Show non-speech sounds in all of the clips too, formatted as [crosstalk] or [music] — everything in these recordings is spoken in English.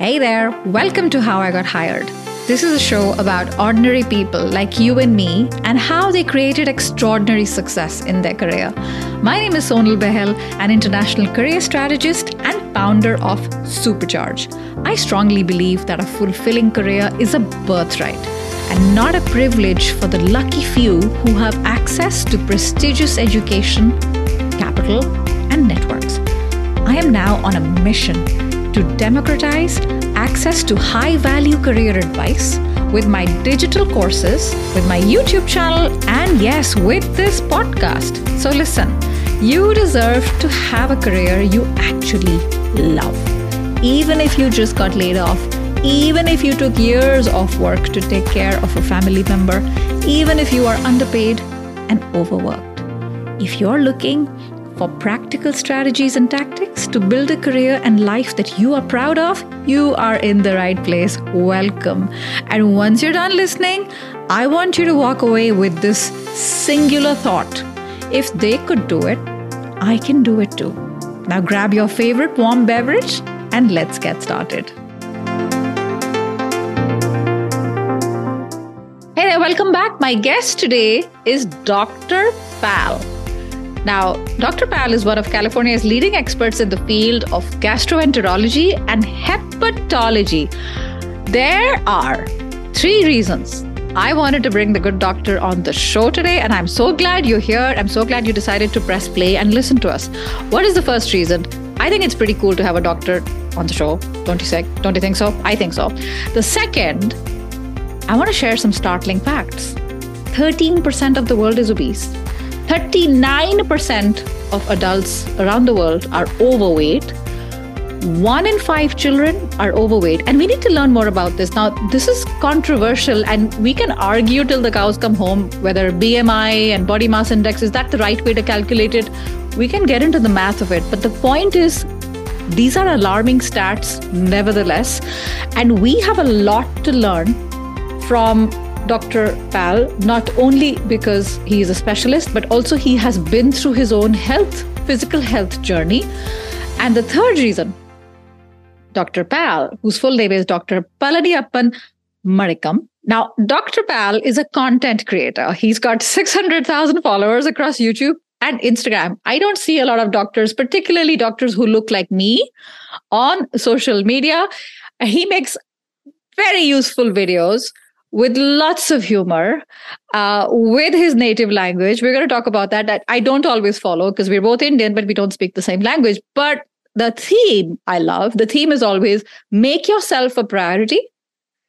Hey there, welcome to How I Got Hired. This is a show about ordinary people like you and me and how they created extraordinary success in their career. My name is Sonal Bahl, an international career strategist and founder of Supercharge. I strongly believe that a fulfilling career is a birthright and not a privilege for the lucky few who have access to prestigious education, capital, and networks. I am now on a mission to democratize access to high value career advice with my digital courses, with my YouTube channel, and yes, with this podcast. So, listen, you deserve to have a career you actually love. Even if you just got laid off, even if you took years off work to take care of a family member, even if you are underpaid and overworked. If you're looking for practical strategies and tactics to build a career and life that you are proud of, you are in the right place. Welcome. And once you're done listening, I want you to walk away with this singular thought if they could do it, I can do it too. Now grab your favorite warm beverage and let's get started. Hey there, welcome back. My guest today is Dr. Pal. Now, Dr. Pal is one of California's leading experts in the field of gastroenterology and hepatology. There are three reasons I wanted to bring the good doctor on the show today, and I'm so glad you're here. I'm so glad you decided to press play and listen to us. What is the first reason? I think it's pretty cool to have a doctor on the show. Don't you say? Don't you think so? I think so. The second, I want to share some startling facts. 13% of the world is obese. 39% of adults around the world are overweight. One in five children are overweight. And we need to learn more about this. Now, this is controversial, and we can argue till the cows come home whether BMI and body mass index is that the right way to calculate it. We can get into the math of it. But the point is, these are alarming stats, nevertheless. And we have a lot to learn from Dr. Pal, not only because he is a specialist, but also he has been through his own health, physical health journey. And the third reason, Dr. Pal, whose full name is Dr. Palaniappan Manickam. Now, Dr. Pal is a content creator. He's got 600,000 followers across YouTube and Instagram. I don't see a lot of doctors, particularly doctors who look like me, on social media. He makes very useful videos with lots of humor, uh, with his native language. We're going to talk about that. That I don't always follow because we're both Indian, but we don't speak the same language. But the theme I love, the theme is always make yourself a priority.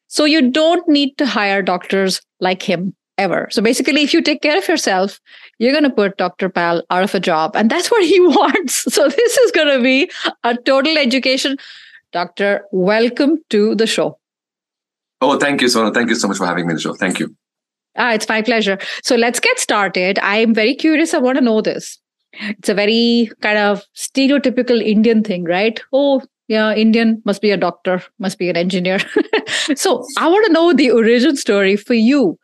So you don't need to hire doctors like him ever. So basically, if you take care of yourself, you're going to put Dr. Pal out of a job. And that's [laughs] what he wants. So this is going to be a total education. Doctor, welcome to the show. Oh, thank you, Sona. Thank you so much for having me on the show. Thank you. Ah, it's my pleasure. So let's get started. I'm very curious. I want to know this. It's a very kind of stereotypical Indian thing, right? Oh, yeah, Indian must be a doctor, must be an engineer. [laughs] so I want to know the origin story for you.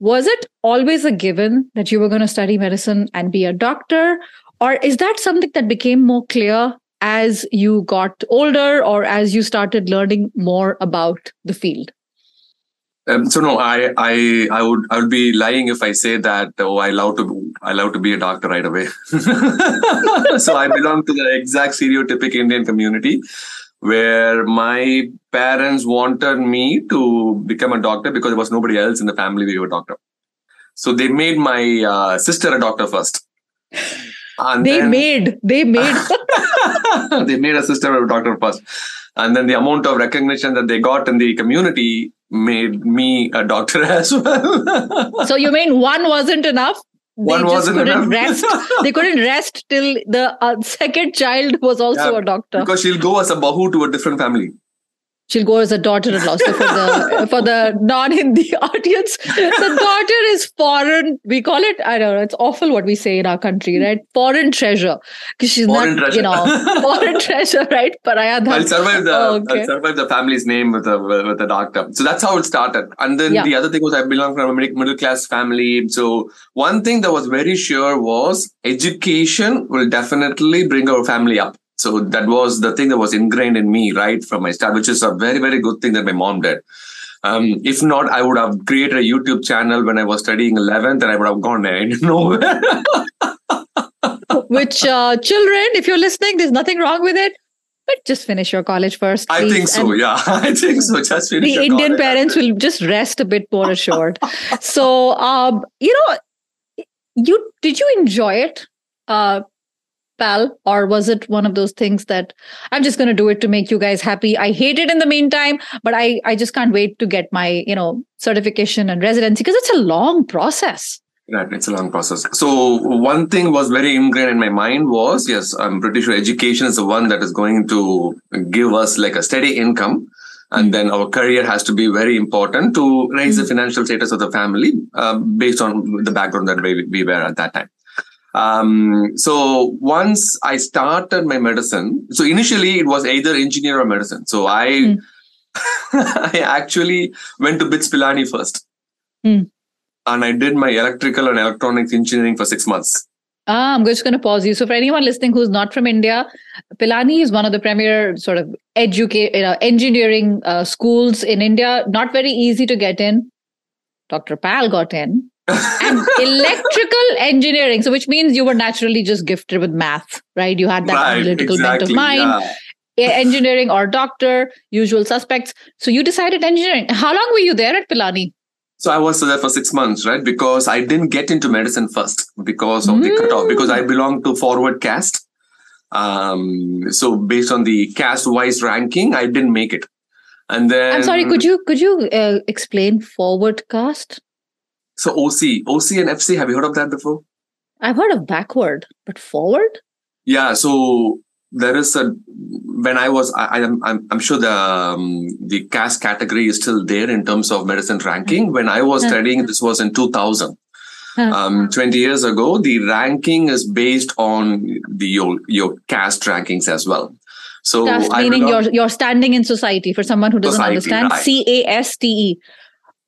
Was it always a given that you were going to study medicine and be a doctor? Or is that something that became more clear as you got older or as you started learning more about the field? Um, so no, I, I, I would, I would be lying if I say that. Oh, I love to, I love to be a doctor right away. [laughs] so I belong to the exact stereotypic Indian community, where my parents wanted me to become a doctor because there was nobody else in the family who was a doctor. So they made my uh, sister a doctor first. And they then, made, they made, [laughs] [laughs] they made a sister a doctor first and then the amount of recognition that they got in the community made me a doctor [laughs] as well. so you mean one wasn't enough? One they wasn't couldn't enough. rest. [laughs] They couldn't rest till the uh, second child was also yeah, a doctor. Because she'll go as a bahu to a different family she'll go as a daughter-in-law. So for the [laughs] for the non-Hindi [laughs] audience, the daughter is foreign. We call it I don't know. It's awful what we say in our country, right? Foreign treasure because she's foreign not treasure. you know foreign [laughs] treasure, right? I'll survive the oh, okay. I'll survive the family's name with a with a doctor. So that's how it started. And then yeah. the other thing was I belong from a middle class family. So one thing that was very sure was education will definitely bring our family up So that was the thing that was ingrained in me right from my start, which is a very, very good thing that my mom did. Um, if not, I would have created a YouTube channel when I was studying 11th and I would have gone there [laughs] nowhere. [laughs] Which uh, children, if you're listening, there's nothing wrong with it. But just finish your college first. I think so. And Yeah, [laughs] I think so. Just finish. the your Indian college. parents will just rest a bit more assured. so, um, you know, you did you enjoy it, uh, pal, or was it one of those things that I'm just going to do it to make you guys happy? I hate it in the meantime, but I I just can't wait to get my you know certification and residency because it's a long process. Right, it's a long process. So one thing was very ingrained in my mind was yes, I'm pretty sure education is the one that is going to give us like a steady income, and Mm. then our career has to be very important to raise the Mm. financial status of the family uh, based on the background that we, we were at that time. Um, so once I started my medicine, so initially it was either engineer or medicine. So I, Mm. [laughs] I actually went to BITS Pilani first Mm. and I did my electrical and electronics engineering for six months. Ah, I'm just going to pause you. So, for anyone listening who's not from India, Pilani is one of the premier sort of educate you know, engineering uh, schools in India. Not very easy to get in. Dr. Pal got in, and electrical engineering. So, which means you were naturally just gifted with math, right? You had that Right, analytical bent of mind. yeah. Engineering or doctor, usual suspects. So, you decided engineering. How long were you there at Pilani? So I was there for six months, right? Because I didn't get into medicine first because of the Mm. cutoff, because I belong to forward caste. Um, so based on the caste wise ranking, I didn't make it. And then I'm sorry. Could you could you uh, explain forward caste? So OC, OC and FC, have you heard of that before? I've heard of backward, but forward? Yeah, so there is a when I was I, I'm I'm I'm sure the um, the caste category is still there in terms of medicine ranking. When I was studying, this was in 2000. Huh. Um, 20 years ago, the ranking is based on the your your caste rankings as well. So Caste meaning your your standing in society for someone who doesn't Society, understand. right. C A S T E.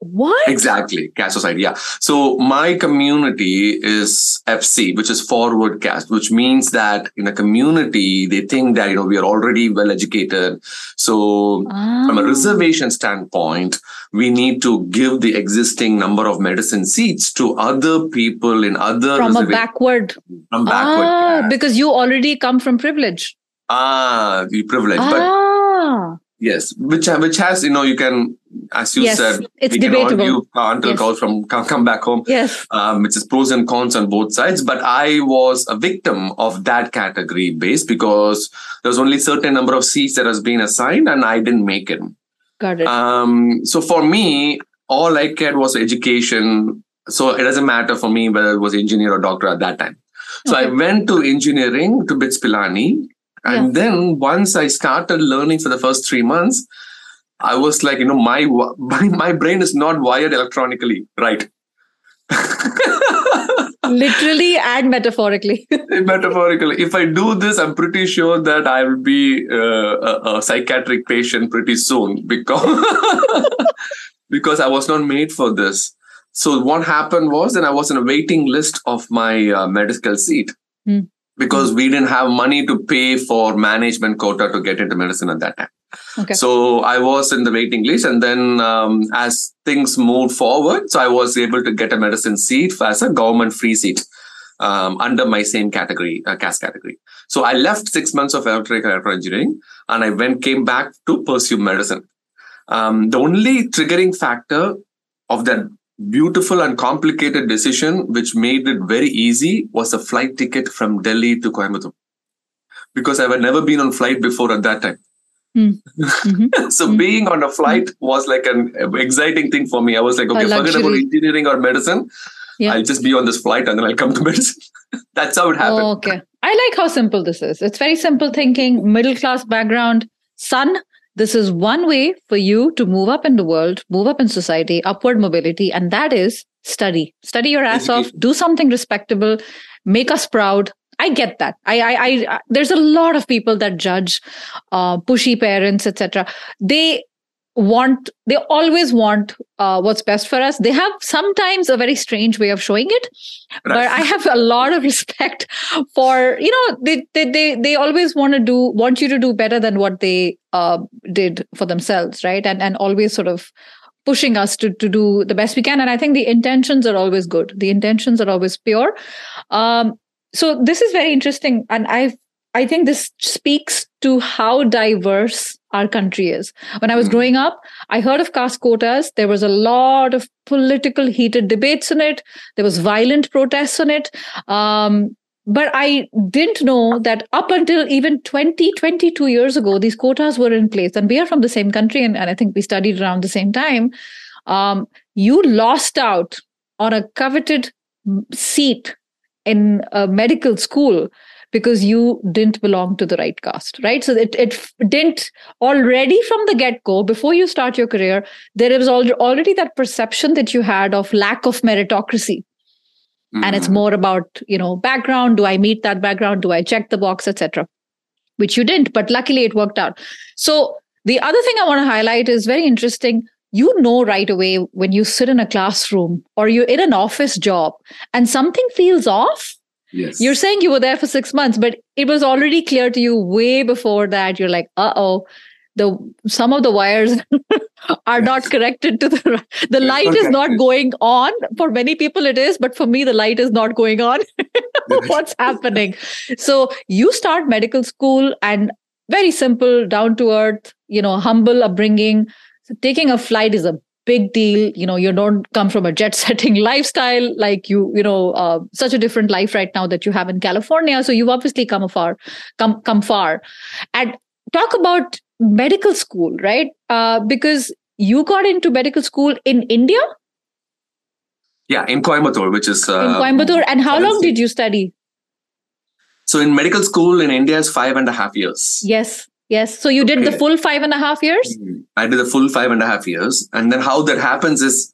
What? Exactly, caste society. Yeah. So my community is FC, which is forward caste, which means that in a community they think that you know we are already well educated. So from a Ah. reservation standpoint, we need to give the existing number of medicine seats to other people in other From a backward. from backward Ah, caste. because you already come from privilege. Ah, the privilege. But Ah. yes, which which has you know you can, as you Yes, said, it's we can debatable. argue uh, until Yes. cows from come, come back home. Yes. um, which is pros and cons on both sides. But I was a victim of that category base because there was only certain number of seats that has been assigned, and I didn't make it. Got it. Um, so for me, all I cared was education. So it doesn't matter for me whether it was engineer or doctor at that time. So I went to engineering to BITS Pilani. And then once I started learning for the first three months, I was like, you know, my [laughs] my, my brain is not wired electronically, right? [laughs] Literally and metaphorically. [laughs] Metaphorically, if I do this, I'm pretty sure that I will be uh, a, a psychiatric patient pretty soon because because I was not made for this. So what happened was, then I was in a waiting list of my uh, medical seat Hmm. because we didn't have money to pay for management quota to get into medicine at that time. Okay. So I was in the waiting list, and then um, as things moved forward, so I was able to get a medicine seat as a government free seat um, under my same category, uh, caste category. So I left six months of electrical electrical engineering, and I went came back to pursue medicine. Um, the only triggering factor of that beautiful and complicated decision, which made it very easy, was a flight ticket from Delhi to Coimbatore. Because I had never been on flight before at that time. Mhm. [laughs] so Mhm. being on a flight was like an exciting thing for me. I was like, okay, forget about engineering or medicine. Yeah. I'll just be on this flight and then I'll come to [laughs] medicine. That's how it happened. Oh, okay. I like how simple this is. It's very simple thinking, middle class background. Son, this is one way for you to move up in the world, move up in society, upward mobility, and that is study. Study your ass off, do something respectable, make us proud. I get that. I, I, I, there's a lot of people that judge uh, pushy parents, etc. They want they always want uh, what's best for us. They have sometimes a very strange way of showing it but i have a lot of [laughs] respect for you know they they they, they always want to do want you to do better than what they uh, did for themselves right? And and always sort of pushing us to to do the best we can. And i think the intentions are always good. The intentions are always pure. Um so this is very interesting and i i think this speaks to how diverse our country is. When I was mm growing up, I heard of caste quotas. There was a lot of political heated debates on it. There was violent protests on it. Um, but I didn't know that up until even 20, 22 years ago, these quotas were in place. And we are from the same country, and, and I think we studied around the same time. Um, you lost out on a coveted seat in a medical school because you didn't belong to the right caste, right? So it, it didn't already from the get go, before you start your career, there was already that perception that you had of lack of meritocracy. Mm-hmm. And it's mm-hmm. more about, you know, background. Do I meet that background? Do I check the box, etc. Which you didn't, but luckily it worked out. So the other thing I want to highlight is very interesting you know right away when you sit in a classroom or you're in an office job and something feels off Yes. You're saying you were there for six months, but it was already clear to you way before that. You're like, uh oh, the some of the wires [laughs] are not connected to the [laughs] the light is not going on. For many people it is, but for me the light is not going on. [laughs] What's happening? So you start medical school and very simple, down to earth, you know, humble upbringing. So taking a flight is a big deal. You know you don't come from a jet [laughs] setting lifestyle. Like you you know uh, such a different life right now that you have in california. So you've obviously come far come come far. And talk about medical school right? Uh, because you got into medical school in india? Yeah in coimbatore which is uh, in coimbatore. And how long did you study? So in medical school in india is five and a half years. Yes Yes. So you did okay. the full five and a half years? Mm-hmm. I did the full five and a half years. And then how that happens is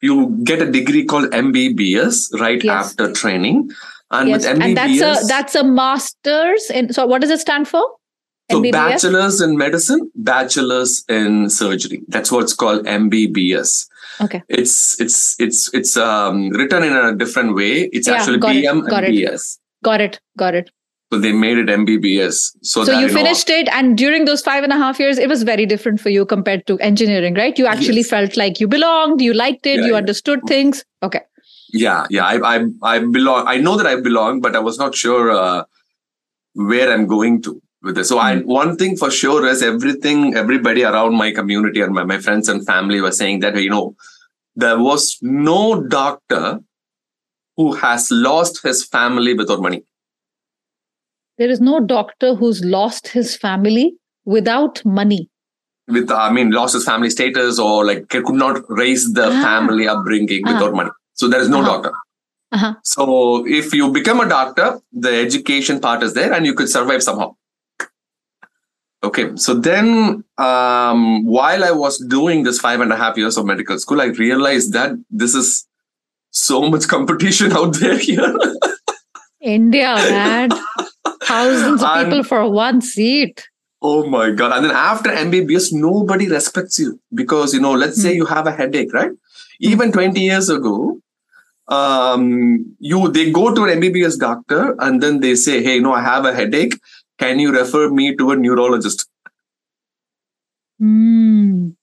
you get a degree called MBBS right yes. after training. And yes. with MBBS. And that's a that's a master's in so what does it stand for? So MBBS? bachelor's in medicine, bachelor's in surgery. That's what's called MBBS. Okay. It's it's it's it's um, written in a different way. It's yeah, actually BM it, and BS. Got it. Got it. So they made it MBBS. So, so that, you, you finished know, it, and during those five and a half years, it was very different for you compared to engineering, right? You actually yes. felt like you belonged, you liked it, yeah, you yeah. understood things. Okay. Yeah, yeah. I, I, I belong. I know that I belong, but I was not sure uh, where I'm going to with this. So mm-hmm. I, hmm. one thing for sure is everything, everybody around my community and my, my friends and family were saying that, you know, there was no doctor who has lost his family without money there is no doctor who's lost his family without money. With, I mean, lost his family status or like could not raise the ah. family upbringing without money. So there is no uh-huh. doctor. Uh-huh. So if you become a doctor, the education part is there and you could survive somehow. Okay, so then um, while I was doing this five and a half years of medical school, I realized that this is so much [laughs] competition out there here. India, man. [laughs] Thousands of people for one seat. Oh my God. And then after MBBS, nobody respects you because, you know, let's mm. say hmm. you have a headache, right? Even 20 years ago, um, you they go to an MBBS doctor and then they say, hey, no, I have a headache. Can you refer me to a neurologist? Mm.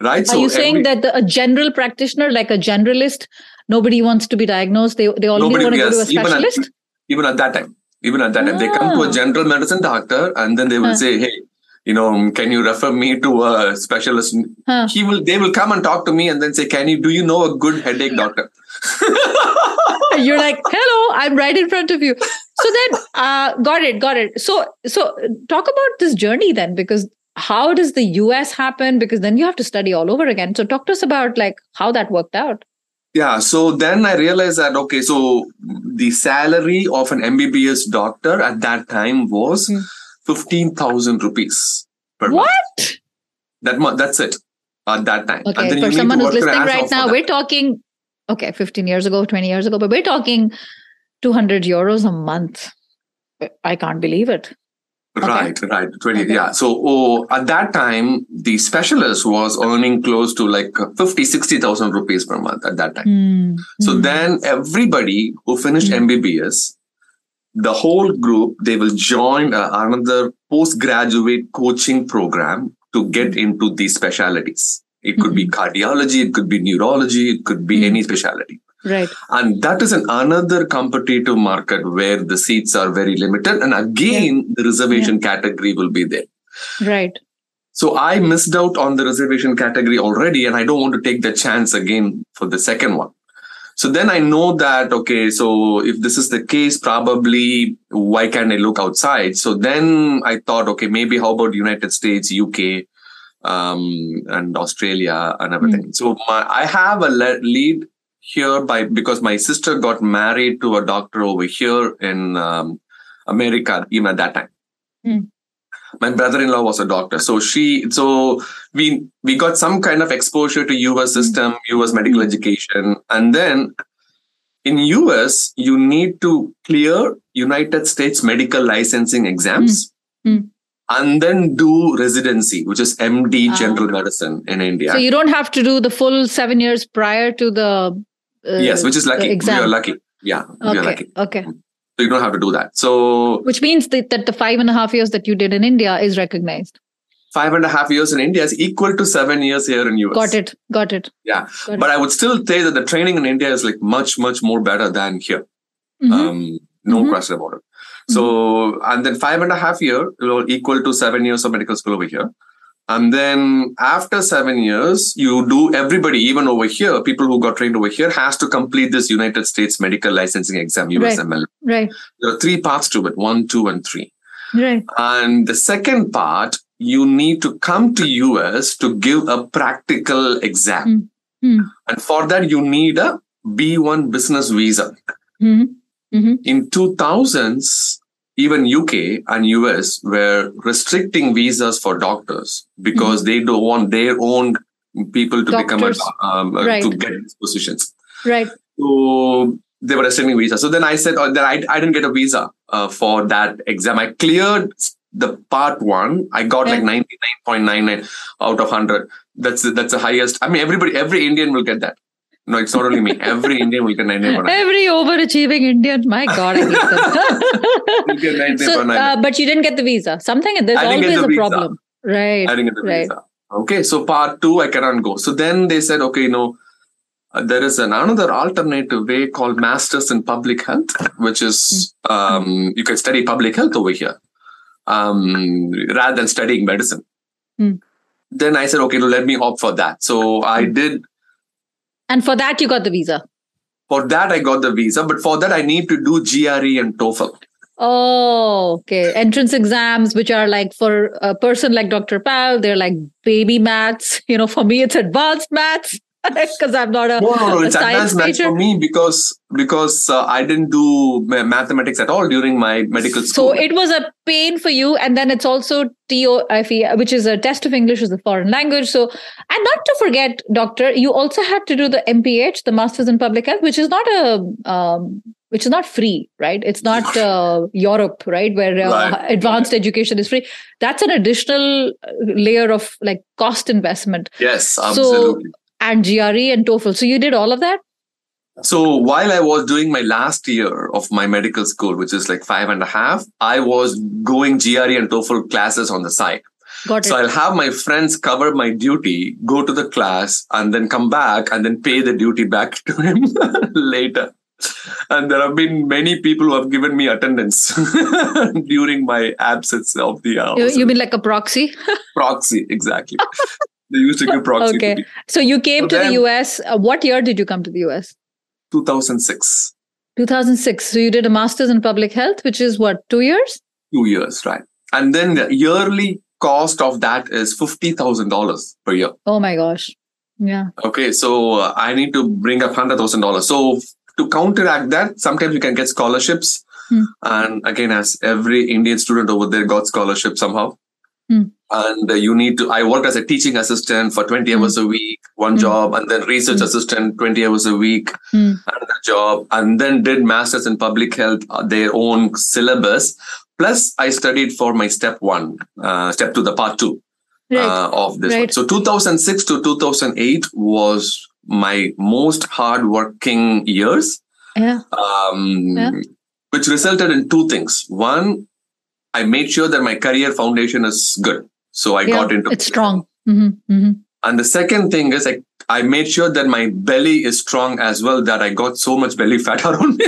Right. Are so you saying every, that the, a general practitioner, like a generalist, nobody wants to be diagnosed? They they only want to yes, go to a specialist. Even at, even at that time, even at that time, they come to a ah. general medicine doctor and then they will huh. say, "Hey, you know, can you refer me to a specialist?" Huh. He will. They will come and talk to me and then say, "Can you? Do you know a good headache doctor?" [laughs] You're like, "Hello, I'm right in front of you." So then, uh, got it, got it. So, so talk about this journey then, because how does the US happen? Because then you have to study all over again. So talk to us about like how that worked out. Yeah, so then I realized that okay, so the salary of an MBBS doctor at that time was mm. fifteen thousand rupees per what? month. That month, that's it at that time. Okay, for someone who's listening right now, we're talking okay, fifteen years ago, twenty years ago, but we're talking two hundred euros a month. I can't believe it. Okay. Right, right. 20, Okay. yeah. So oh, at that time, the specialist was earning close to like 50, 60,000 rupees per month at that time. Hmm. So Hmm. then everybody who finished Mm. MBBS, the whole group, they will join uh, another postgraduate coaching program to get into these specialities. It could be cardiology, it could be neurology, it could be Mm. any specialty. Right. And that is an another competitive market where the seats are very limited. And again, the reservation category will be there. Right. So I missed out on the reservation category already, and I don't want to take the chance again for the second one. So then I know that, okay, so if this is the case, probably why can't I look outside? So then I thought, okay, maybe how about United States, UK, um, and Australia and everything. So my, I have a lead here by, because my sister got married to a doctor over here in, um, America, even at that time. My brother-in-law was a doctor. So she so we we got some kind of exposure to us system us medical Mm. education. And then in us you need to clear united states medical licensing exams Mm. and then do residency which is md Ah. general medicine in india. So you don't have to do the full seven years prior to the uh, yes which is lucky we are lucky yeah we are Okay. lucky Okay. so you don't have to do that so Which means that, that the five and a half years that you did in India is recognized. five and a half years in india is equal to seven years here in us Got it. Got it. Yeah. Got but I would still say that the training in India is like much, much more better than here. Mhm. Um, no Mhm. question about it. So, and then five and a half year will equal to seven years of medical school over here. And then after seven years, you do everybody, even over here, people who got trained over here has to complete this United States medical licensing exam, USMLE. right. right. There are three parts to it, one, two, and three. Right. And the second part, you need to come to US to give a practical exam. Hmm. And for that, you need a B1 business visa. hmm hmm In 2000s, even UK and US were restricting visas for doctors because they don't want their own people to become a, um, uh, Right. to get these positions. Right. So they were restricting visa. So then I said oh, that I, I didn't get a visa uh, for that exam. I cleared the part one. I got like Yeah. 99.99 out of 100. That's the, that's the highest. I mean, everybody, every Indian will get that. No, it's not only me. Every Indian will get 99.99. Every overachieving Indian. My God, I hate them. [laughs] Will get 99.99. so, uh, but you didn't get the visa. Something there's I didn't get always the a problem. Right. I didn't get the Right. visa. Okay, so part two, I cannot go. So then they said, okay, no, uh, there is an, another alternative way called Masters in Public Health, which is Hmm. um, you can study public health over here um, rather than studying medicine. Hmm. Then I said, okay, no, let me opt for that. So I Hmm. did. And for that, you got the visa. For that, I got the visa, but for that, I need to do GRE and TOEFL. Oh, okay. Entrance exams, which are like for a person like Dr. Pal, they're like baby maths. You know, for me, it's advanced maths [laughs] because I'm not a, No, no, no. It's science advanced major. for me because because uh, I didn't do mathematics at all during my medical school. So it was a pain for you, and then it's also TOEFL, which is a test of English as a foreign language. So, and not to forget, doctor, you also had to do the MPH, the Masters in Public Health, which is not a um, which is not free, right? It's not [laughs] uh, Europe, right, where uh, Right. advanced education is free. That's an additional uh, layer of like cost investment yes, absolutely. And GRE and TOEFL. So you did all of that. So while I was doing my last year of my medical school, which is like five and a half, I was going GRE and TOEFL classes on the side. Got it. So I'll have my friends cover my duty, go to the class, and then come back and then pay the duty back [laughs] to him [laughs] later. And there have been many people who have given me attendance [laughs] during my absence of the house. you, you mean like a proxy? proxy, exactly. They used to give [laughs] proxy Okay. So you came So to the US. Uh, what year did you come to the US? 2006, 2006. So you did a master's in public health, which is what, two years? two years, right? And then the yearly cost of that is $50,000 per year. Oh my gosh. Yeah. Okay, so uh, I need to bring up hundred thousand dollars. So f- to counteract that, sometimes you can get scholarships. Hmm. And again, as every Indian student over there got scholarship somehow. Hmm. And uh, you need to. I worked as a teaching assistant for twenty Hmm. hours a week, one Hmm. job, and then research Hmm. assistant twenty hours a week, Hmm. another job, and then did masters in public health, uh, their own syllabus Plus, I studied for my step one, uh, step to the part two Right. uh, of this. Right. So 2006 to 2008 was my most hardworking years, yeah. um, Yeah. which resulted in two things. One, I made sure that my career foundation is good. So I yeah. got into It's strong. hmm hmm and the second thing is I, I made sure that my belly is strong as well, that I got so much belly fat [laughs] around me.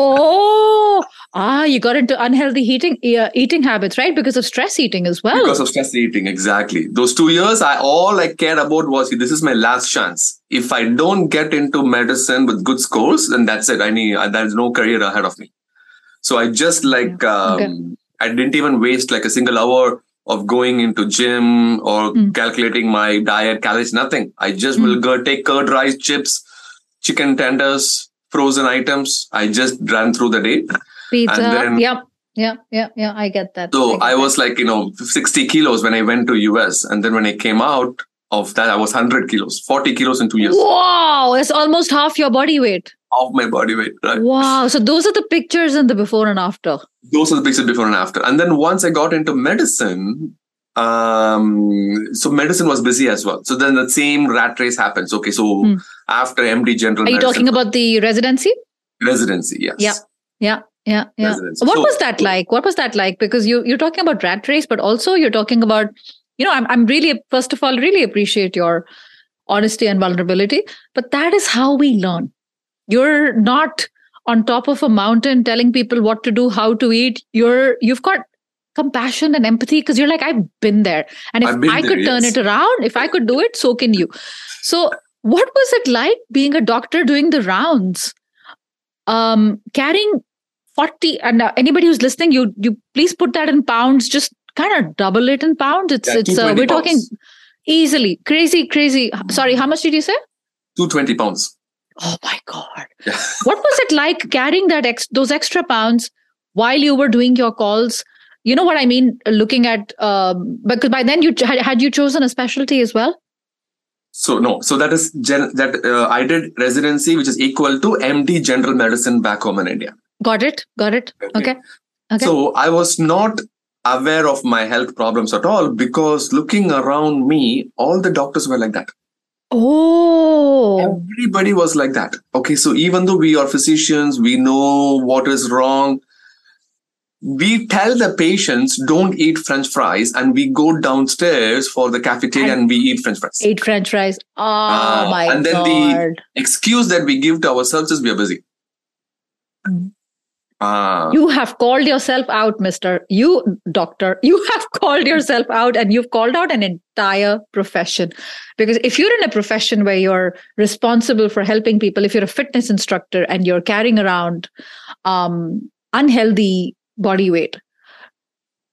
Oh, ah, you got into unhealthy eating uh, eating habits, right? Because of stress eating as well. because of stress eating, exactly. Those two years, I all I cared about was this is my last chance. If I don't get into medicine with good scores, then that's it. I need uh, there's no career ahead of me. So I just like um, Okay. I didn't even waste like a single hour of going into gym or Mm. calculating my diet, calories, nothing. I just will go take curd rice, chips, chicken tenders, frozen items. I just ran through the day. Pizza. then- yeah. Yeah. Yeah. Yeah. I get that. So I that. was like, you know, 60 kilos when I went to US. And then when I came out of that, I was 100 kilos, 40 kilos in two years Wow, it's almost half your body weight. of my body weight. Right? Wow. So those are the pictures in the before and after. Those are the pictures before and after. And then once I got into medicine, um, so medicine was busy as well. So then the same rat race happens. Okay. So Hmm. after MD general Are you medicine talking about the residency? residency, yes. Yeah. Yeah. Yeah. Yeah. Residency. What So- was that like? What was that like? Because you you're talking about rat race, but also you're talking about, you know, I'm I'm really first of all really appreciate your honesty and vulnerability. But that is how we learn. You're not on top of a mountain telling people what to do, how to eat. You're you've got compassion and empathy because you're like, I've been there. And if I there, could turn it around, if I could do it, so can you. So what was it like being a doctor doing the rounds? Um, carrying 40 and uh, anybody who's listening you you please put that in pounds just kind of double it in pounds. It's Yeah, it's uh, we're talking easily. Crazy crazy. Sorry how much did you say? 220 pounds. oh my god. Yeah. [laughs] what was it like carrying that ex- those extra pounds while you were doing your calls? You know what i mean? Looking at um, because by then you had, had you chosen a specialty as well? So no, so that is gen- that uh, I did residency, which is equal to MD general medicine back home in India. got it. Got it. Okay. Okay. So I was not aware of my health problems at all because looking around me, all the doctors were like that. oh Everybody was like that. Okay, so even though we are physicians, we know what is wrong. We tell the patients don't eat French fries, and we go downstairs for the cafeteria And- and, we eat French fries. Eat french fries oh Ah, my god! and then god the- Excuse that we give to ourselves is we are busy. Mm. Ah, You have called yourself out, mister. You, doctor, you have [laughs] called yourself out and you've called out an entire profession. Because if you're in a profession where you're responsible for helping people, if you're a fitness instructor and you're carrying around um, unhealthy body weight,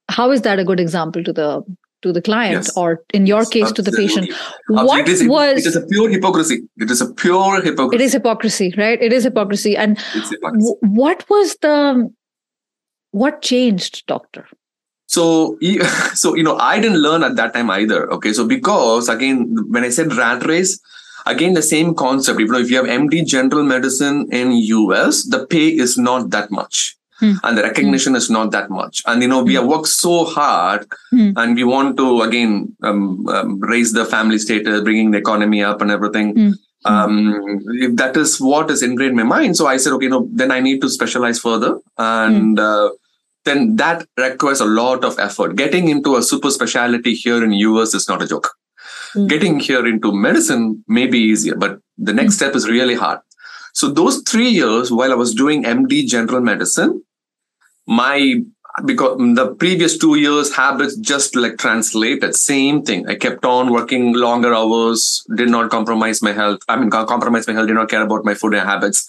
how is that a good example to the to the client Yes. or in your Yes, case to the patient absolutely. what It is, was it is a pure hypocrisy. It is a pure hypocrisy. it is hypocrisy right it is hypocrisy and hypocrisy. what was the what changed doctor So, [laughs] so you know, I didn't learn at that time either. Okay, so because again, when I said rat race, again the same concept. You know, if you have MD general medicine in US, the pay is not that much. Hmm. And the recognition is not that much. And you know, we have worked so hard, Hmm. and we want to again um, um, raise the family status, bringing the economy up, and everything. Hmm. Um, if that is what is ingrained in my mind, so I said, okay, no, then I need to specialize further, and uh, then that requires a lot of effort. Getting into a super specialty here in US is not a joke. Mm. Getting here into medicine may be easier, but the next step is really hard. So those three years while I was doing MD general medicine, my because the previous two years habits just like translated same thing. I kept on working longer hours did not compromise my health i mean compromise my health did not care about my food and habits.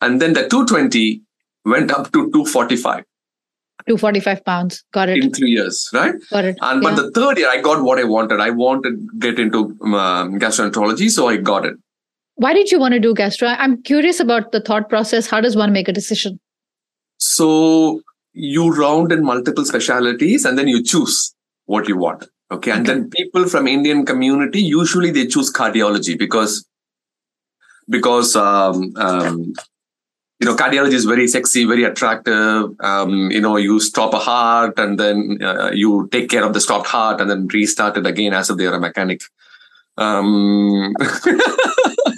And then the 220 went up to 245 245 pounds. Got it. In three years right? Got it. And Yeah. but the third year i got what i wanted. I wanted to get into um, gastroenterology so i got it. Why did you want to do gastro? I'm curious about the thought process. How does one make a decision So you round in multiple specialities and then you choose what you want. Okay. And Okay. then people from Indian community, usually they choose cardiology because, because, um, um, you know, cardiology is very sexy, very attractive. Um, you know, you stop a heart and then uh, you take care of the stopped heart and then restart it again as if they are a mechanic. Um, [laughs]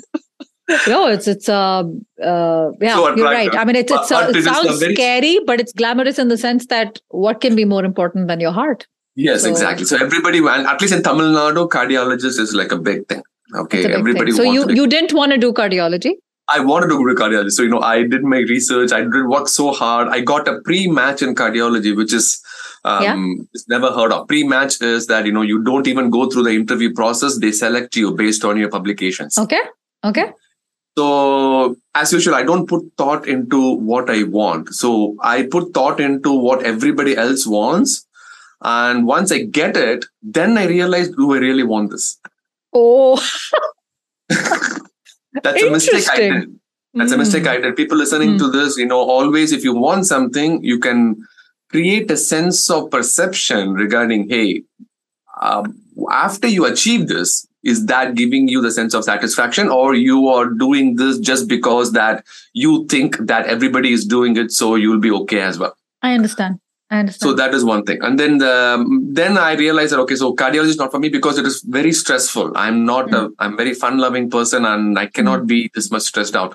no, it's it's uh, uh yeah, so you're right. I mean, it's, it's uh, it sounds scary, but it's glamorous in the sense that what can be more important than your heart? Yes, so, exactly. So everybody, at least in Tamil Nadu, cardiologist is like a big thing. Okay, everybody. Thing. So you you didn't want to do cardiology? I wanted to go to cardiology. So, you know, I did my research. I did work so hard. I got a pre-match in cardiology, which is um, yeah. never heard of. Pre-match is that, you know, you don't even go through the interview process. They select you based on your publications. Okay. Okay. So as usual, I don't put thought into what I want. So I put thought into what everybody else wants. And once I get it, then I realize, do I really want this? Oh. [laughs] That's a mistake I did. That's mm. a mistake I did. People listening mm. to this, you know, always if you want something, you can create a sense of perception regarding, hey, um, after you achieve this, is that giving you the sense of satisfaction or you are doing this just because that you think that everybody is doing it so you'll be okay as well i understand I understand. So that is one thing, and then the, then I realized that okay, so cardiology is not for me because it is very stressful. I'm not mm. a I'm very fun loving person, and I cannot mm. be this much stressed out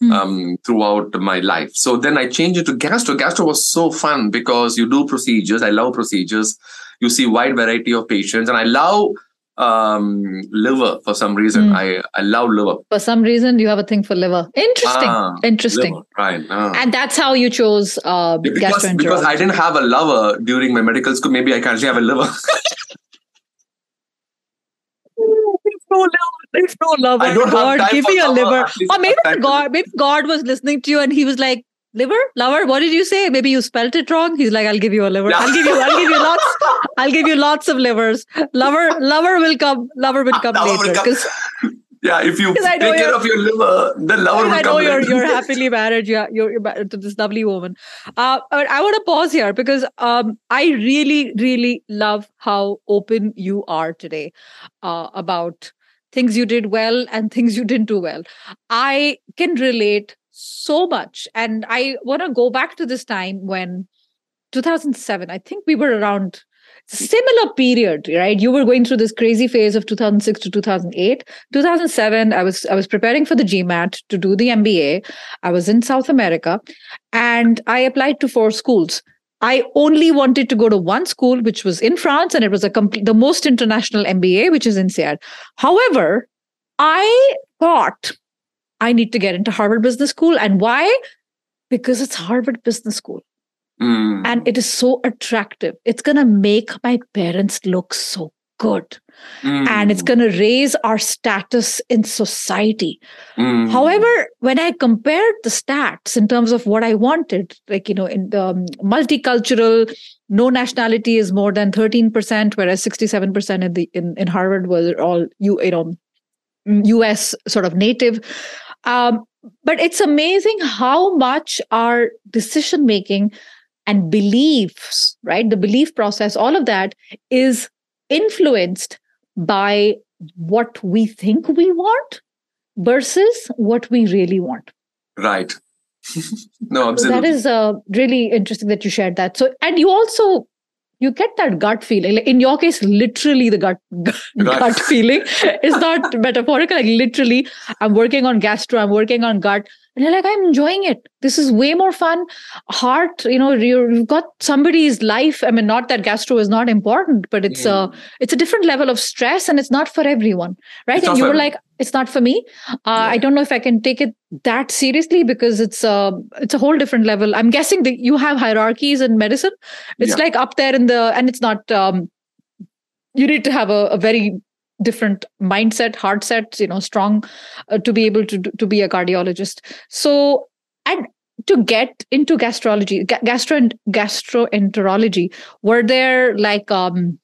mm. um, throughout my life. So then I changed it to gastro. Gastro was so fun because you do procedures. I love procedures. You see wide variety of patients, and I love um liver for some reason. Mm. i i love liver. For some reason you have a thing for liver. Interesting. Ah, interesting. Liver, right. Ah. and that's how you chose uh yeah, because, because i didn't have a lover during my medical school. Maybe i can't have a liver. No liver. There's no. I don't God, have give me a liver. Or maybe God, maybe God was listening to you and he was like, liver? Lover what did you say? Maybe you spelt it wrong. He's like i'll give you a liver. I'll give you i'll give you lots i'll give you lots of livers. Lover lover will come lover will come lover later. because yeah if you take care of your liver the lover will come. I know you're, you're [laughs] happily married. Yeah you're, you're married to this lovely woman. Uh, i want to pause here because um, i really really love how open you are today uh, about things you did well and things you didn't do well. I can relate so much. And I want to go back to this time when 2007, I think we were around similar period right? You were going through this crazy phase of 2006 to 2008 2007 i was i was preparing for the gmat to do the mba i was in south america and i applied to four schools. I only wanted to go to one school which was in france and it was a complete the most international mba which is in INSEAD however i thought I need to get into Harvard Business School. And why? Because it's Harvard Business School. Mm. And it is so attractive. It's going to make my parents look so good. Mm. And it's going to raise our status in society. Mm. However, when I compared the stats in terms of what I wanted, like, you know, in the um, multicultural, no nationality is more than 13%, whereas 67% in the in, in Harvard was all you, you know, US sort of native. Um, but it's amazing how much our decision making and beliefs, right? The belief process, all of that is influenced by what we think we want versus what we really want. Right. [laughs] no, absolutely. that is uh, really interesting that you shared that. So, and you also you get that gut feeling. Like in your case, literally the gut [laughs] gut [laughs] feeling is not metaphorical. Like literally, I'm working on gastro, I'm working on gut, and you're like, I'm enjoying it. This is way more fun. Heart, you know, you've got somebody's life. I mean, not that gastro is not important, but it's mm. a it's a different level of stress, and it's not for everyone, right? It's and you were like, it's not for me. Uh, yeah. I don't know if I can take it that seriously because it's a it's a whole different level. I'm guessing that you have hierarchies in medicine. It's yeah. like up there in the, and it's not. Um, you need to have a, a very different mindset heart sets you know strong uh, to be able to to be a cardiologist so and to get into gastrology gastro gastroenterology were there like um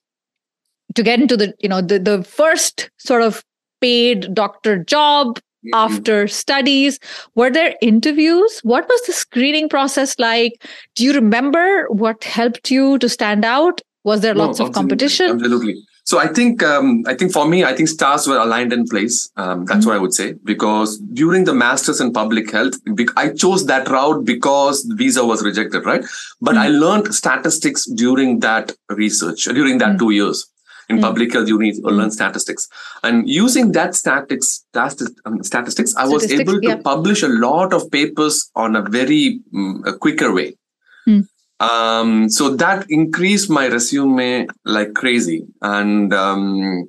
to get into the you know the the first sort of paid doctor job mm-hmm. after studies were there interviews what was the screening process like do you remember what helped you to stand out was there no, lots of competition absolutely So I think um, I think for me, I think stars were aligned in place. Um, that's Mm-hmm. what I would say because during the masters in public health, I chose that route because visa was rejected, right? But I Mm-hmm. learned statistics during that research during that Mm. two years. In Mm. public health, you need to learn statistics, and using that statistics, stati- um, statistics, I was Statistics, able to yeah. publish a lot of papers on a very mm, a quicker way. Mm. Um, so that increased my resume like crazy. And um,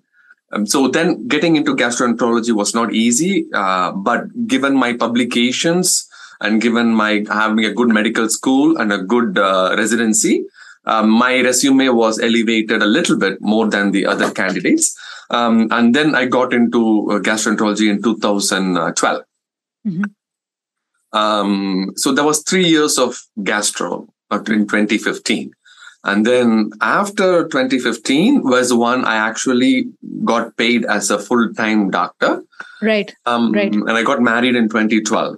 um, so then getting into gastroenterology was not easy. Uh, but given my publications and given my having a good medical school and a good uh, residency, um, my resume was elevated a little bit more than the other candidates. Um, and then I got into uh, gastroenterology in 2012. Mhm. Um, so there was three years of gastro uh, in 2015. And then after 2015 was one I actually got paid as a full-time doctor. Right. Um, Right. And I got married in 2012.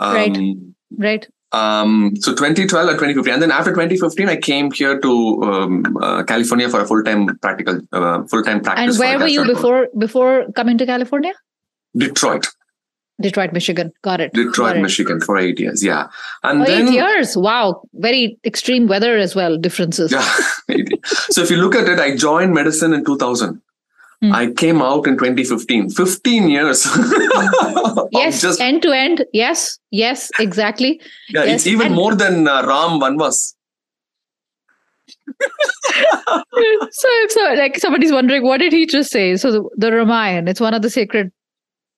Um, Right. Right. Um, so 2012 or 2015, and then after 2015, I came here to um, uh, California for a full-time practical, uh, full-time practice. And where were you before before coming to California? Detroit, Detroit, Michigan. Got it. Detroit, Got it. Michigan, for eight years. Yeah, and Oh, then eight years. Wow. Very extreme weather as well. Differences. yeah. [laughs] so if you look at it, I joined medicine in 2000. Hmm. I came out in 2015. 15 years. of [laughs] Yes. just end to end. Yes. Yes. Exactly. [laughs] yeah, yes, it's even more than uh, Ram Vanvas. [laughs] so, so like somebody's wondering, what did he just say? So the, the Ramayana, it's one of the sacred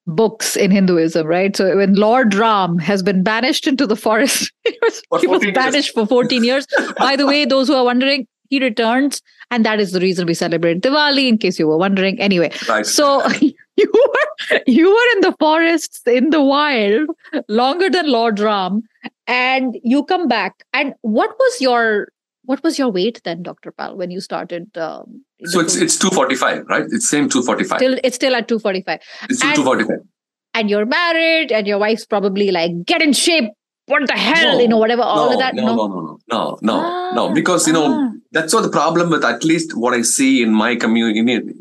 books in Hinduism, right? So when Lord Ram has been banished into the forest, he was, he was 14 years. banished for 14 years. By the way, those who are wondering, he returns, and that is the reason we celebrate Diwali. In case you were wondering, anyway. Right. So [laughs] you were you were in the forests in the wild longer than Lord Ram, and you come back. And what was your what was your weight then, Doctor Pal, when you started? Um, so it's it's 245, right? It's same 245. still it's still at two forty five, it's still and- 245. and you're married, and your wife's probably like, "Get in shape." What the hell, No, you know, whatever, all no, of that. No, no, no, no, no, no, Ah, no. Because you know ah. that's what the problem with at least what I see in my community.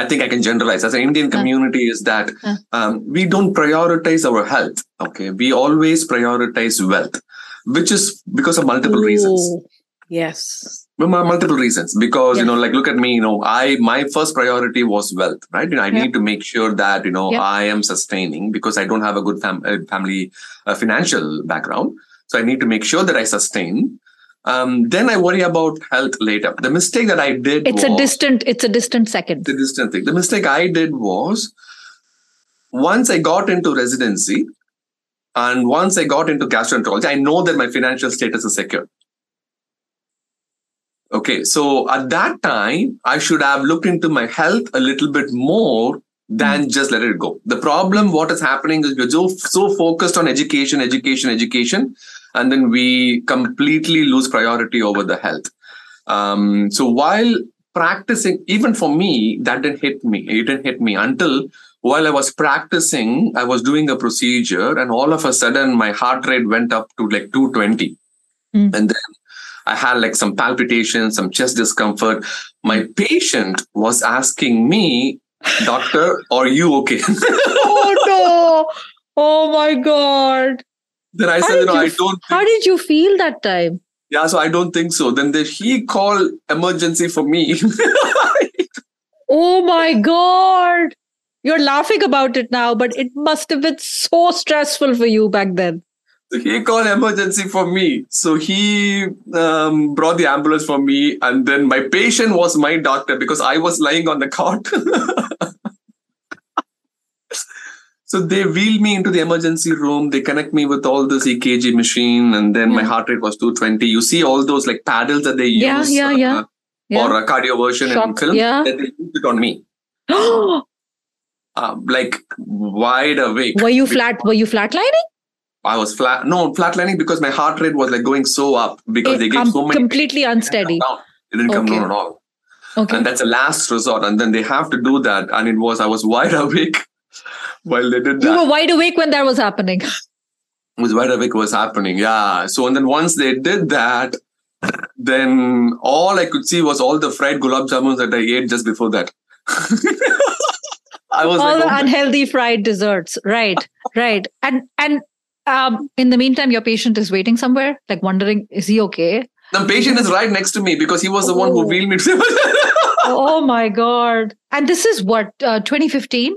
I think I can generalize as an Indian Uh. community is that Uh. um, we don't prioritize our health. Okay, we always prioritize wealth, which is because of multiple reasons. Yes. Multiple reasons because you know like look at me you know i my first priority was wealth right you know, i Yeah. need to make sure that you know Yeah. i am sustaining because i don't have a good fam- uh, family uh, financial background so i need to make sure that i sustain um, then i worry about health later the mistake that i did It's a distant. It's a distant second. the distant thing the mistake i did was once i got into residency and once i got into gastroenterology i know that my financial status is secure Okay, so at that time, I should have looked into my health a little bit more than just let it go. The problem, what is happening is we're so, so focused on education, education, education, and then we completely lose priority over the health. Um, so while practicing, even for me, that didn't hit me. It didn't hit me until while I was practicing, I was doing a procedure, and all of a sudden, my heart rate went up to like 220. Mm. And then I had like some palpitations, some chest discomfort. My patient was asking me, Doctor, are you okay? oh no! Oh my god! then I How said, you know, I don't. How did you feel that time? Yeah, so I don't think so. Then the, he called emergency for me. [laughs] Oh my god! You're laughing about it now, but it must have been so stressful for you back then. So he called emergency for me. So he um, brought the ambulance for me, and then my patient was my doctor because I was lying on the cot. [laughs] so they wheeled me into the emergency room. They connect me with all this EKG machine, and then my heart rate was 220. You see all those like paddles that they Yeah, use yeah, yeah. uh, Yeah. for a cardioversion in Shock, film. yeah. They used it on me, [gasps] uh, like wide awake. were you flat? Were you flatlining? I was flat. No, flatlining because my heart rate was like going so up because they It- gave um, so many. completely come unsteady. It didn't come Okay. down at all. Okay. And that's a last resort. And then they have to do that. And it was, I was wide [laughs] awake while they did that. You were wide awake when that was happening. It was wide awake was happening. Yeah. So, and then once they did that, then all I could see was all the fried gulab jamuns that I ate just before that. [laughs] I was all like, the oh unhealthy fried desserts. Right, right. And and um, in the meantime, your patient is waiting somewhere, like wondering, is he okay? The patient is right next to me because he was the oh. one who oh. wheeled me. [laughs] oh my god! And this is what uh, 2015.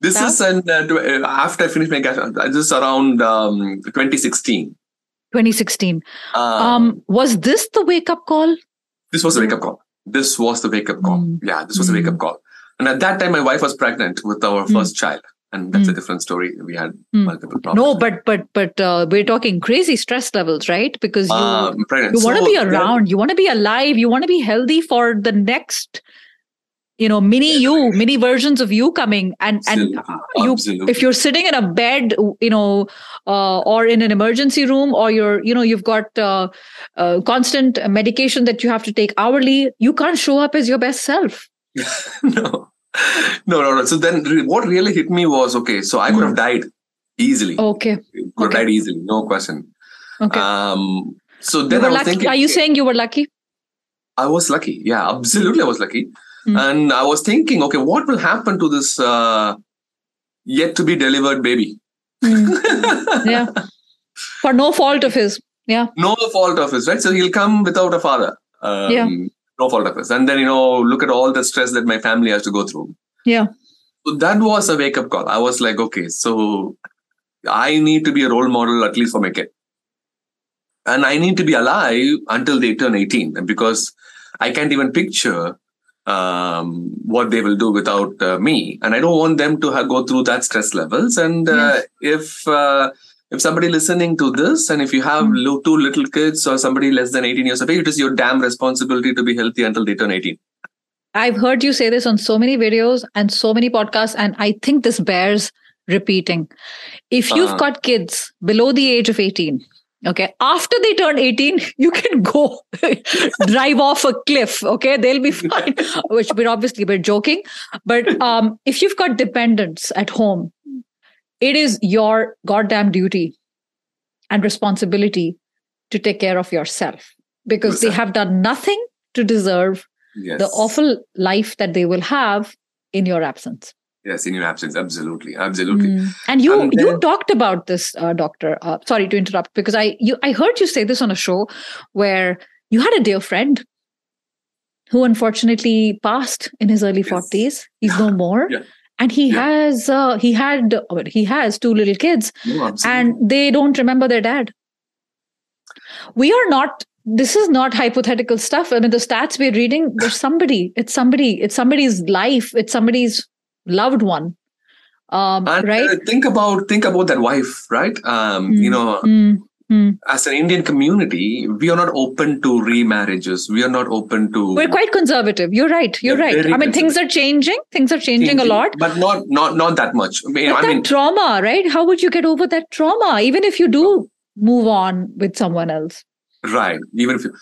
This is an, uh, uh, after I finished my gas. Uh, this is around um, 2016. 2016. Uh, um, was this the wake up call? This was the wake up call. This was the wake up call. Mm. Yeah, this was mm. the wake up call. And at that time, my wife was pregnant with our mm. first child and that's mm. a hmm. different story we had mm. multiple problems no but but but uh, we're talking crazy stress levels right because you uh, you want to so, be around you want to be alive you want to be healthy for the next you know mini yeah, you right. mini versions of you coming and and you Absolutely. if you're sitting in a bed you know uh, or in an emergency room or you're you know you've got uh, uh, constant medication that you have to take hourly you can't show up as your best self [laughs] no [laughs] no, no, no. So then what really hit me was okay, so I could have hmm. died easily. Okay. Could okay. have died easily, no question. Okay. Um, so then I was lucky. thinking. Are you saying you were lucky? I was lucky. Yeah, absolutely. I was lucky. Mm. And I was thinking, okay, what will happen to this uh, yet to be delivered baby? Mm. [laughs] yeah. For no fault of his. Yeah. No fault of his, right? So he'll come without a father. Um, yeah no fault of his. And then, you know, look at all the stress that my family has to go through. Yeah. So that was a wake up call. I was like, okay, so I need to be a role model at least for my kid. And I need to be alive until they turn 18 because I can't even picture um, what they will do without uh, me. And I don't want them to have, go through that stress levels. And uh, if uh, if somebody listening to this and if you have mm. two little kids or somebody less than 18 years of age, it is your damn responsibility to be healthy until they turn 18. I've heard you say this on so many videos and so many podcasts, and I think this bears repeating. If you've uh, got kids below the age of 18, okay, after they turn 18, [laughs] you can go [laughs] drive off a cliff, okay, they'll be fine, [laughs] which we're obviously we're joking. But um, if you've got dependents at home, it is your goddamn duty and responsibility to take care of yourself because they have done nothing to deserve yes. the awful life that they will have in your absence. Yes in your absence. Absolutely. Absolutely. Mm. and you and then, you talked about this uh, doctor uh, sorry to interrupt because i you i heard you say this on a show where you had a dear friend who unfortunately passed in his early yes. 40s he's no [laughs] more. yeah and he yeah. has uh, he had he has two little kids and they don't remember their dad we are not this is not hypothetical stuff i mean the stats we're reading there's somebody it's somebody it's somebody's life it's somebody's loved one um, and, right uh, think about think about that wife right um, mm. you know mm. Mm. As an Indian community, we are not open to remarriages. We are not open to. We're quite conservative. You're right. You're right. I mean, things are changing. Things are changing, changing, a lot, but not not not that much. I mean, I mean, trauma, right? How would you get over that trauma, even if you do move on with someone else? Right. Even if you.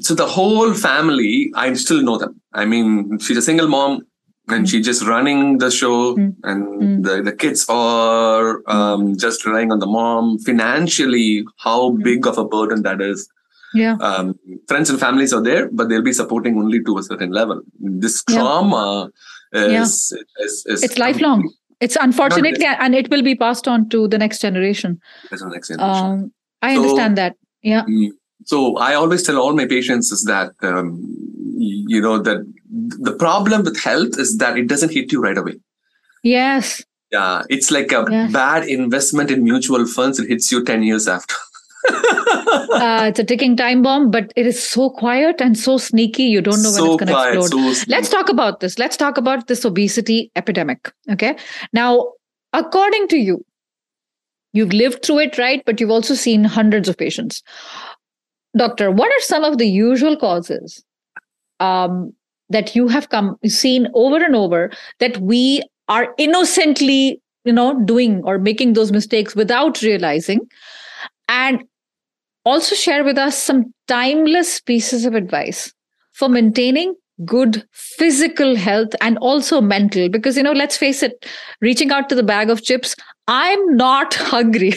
So the whole family, I still know them. I mean, she's a single mom and she's just running the show mm. and mm. the, the kids are um, just relying on the mom financially how mm. big of a burden that is yeah um, friends and families are there but they'll be supporting only to a certain level this trauma yeah. Is, yeah. Is, is, it's lifelong it's unfortunately and it will be passed on to the next generation the next generation um, i so, understand that yeah mm, so i always tell all my patients is that um, you know that the problem with health is that it doesn't hit you right away. Yes. Yeah it's like a bad investment in mutual funds. It hits you 10 years after. [laughs] Uh, it's a ticking time bomb but it is so quiet and so sneaky you don't know when so it's going to explode. so let's talk about this. Let's talk about this obesity epidemic okay? Now according to you you've lived through it right? But you've also seen hundreds of patients. Doctor what are some of the usual causes um, that you have come seen over and over that we are innocently you know doing or making those mistakes without realizing. And also share with us some timeless pieces of advice for maintaining good physical health and also mental. Because you know let's face it reaching out to the bag of chips i'm not [laughs] hungry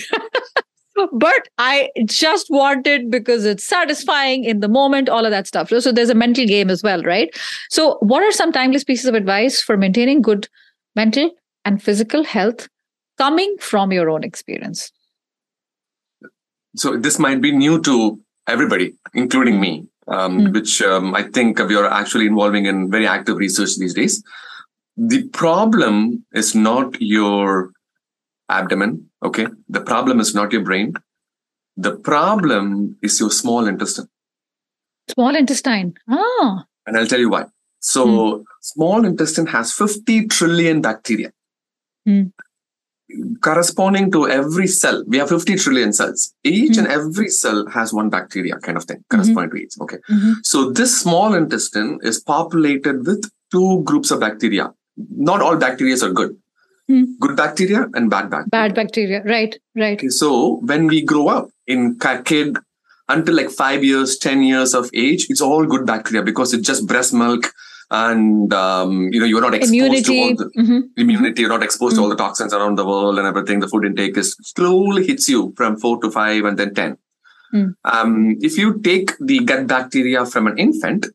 but I just want it because it's satisfying in the moment, all of that stuff. So, there's a mental game as well, right? So, what are some timeless pieces of advice for maintaining good mental and physical health coming from your own experience? So, this might be new to everybody, including me, um, mm. which um, I think we are actually involving in very active research these days. The problem is not your abdomen. Okay. The problem is not your brain. The problem is your small intestine. Small intestine. Ah. And I'll tell you why. So, mm. small intestine has 50 trillion bacteria. Mm. Corresponding to every cell, we have 50 trillion cells. Each mm. and every cell has one bacteria kind of thing, corresponding mm-hmm. to each. Okay. Mm-hmm. So, this small intestine is populated with two groups of bacteria. Not all bacteria are good. Hmm. Good bacteria and bad bacteria. Bad bacteria, right, right. Okay, so when we grow up in kid until like five years, 10 years of age, it's all good bacteria because it's just breast milk and um, you know you're not exposed immunity. to all the mm-hmm. immunity you're not exposed mm-hmm. to all the toxins around the world and everything the food intake is slowly hits you from four to five and then 10 mm. um, if you take the gut bacteria from an infant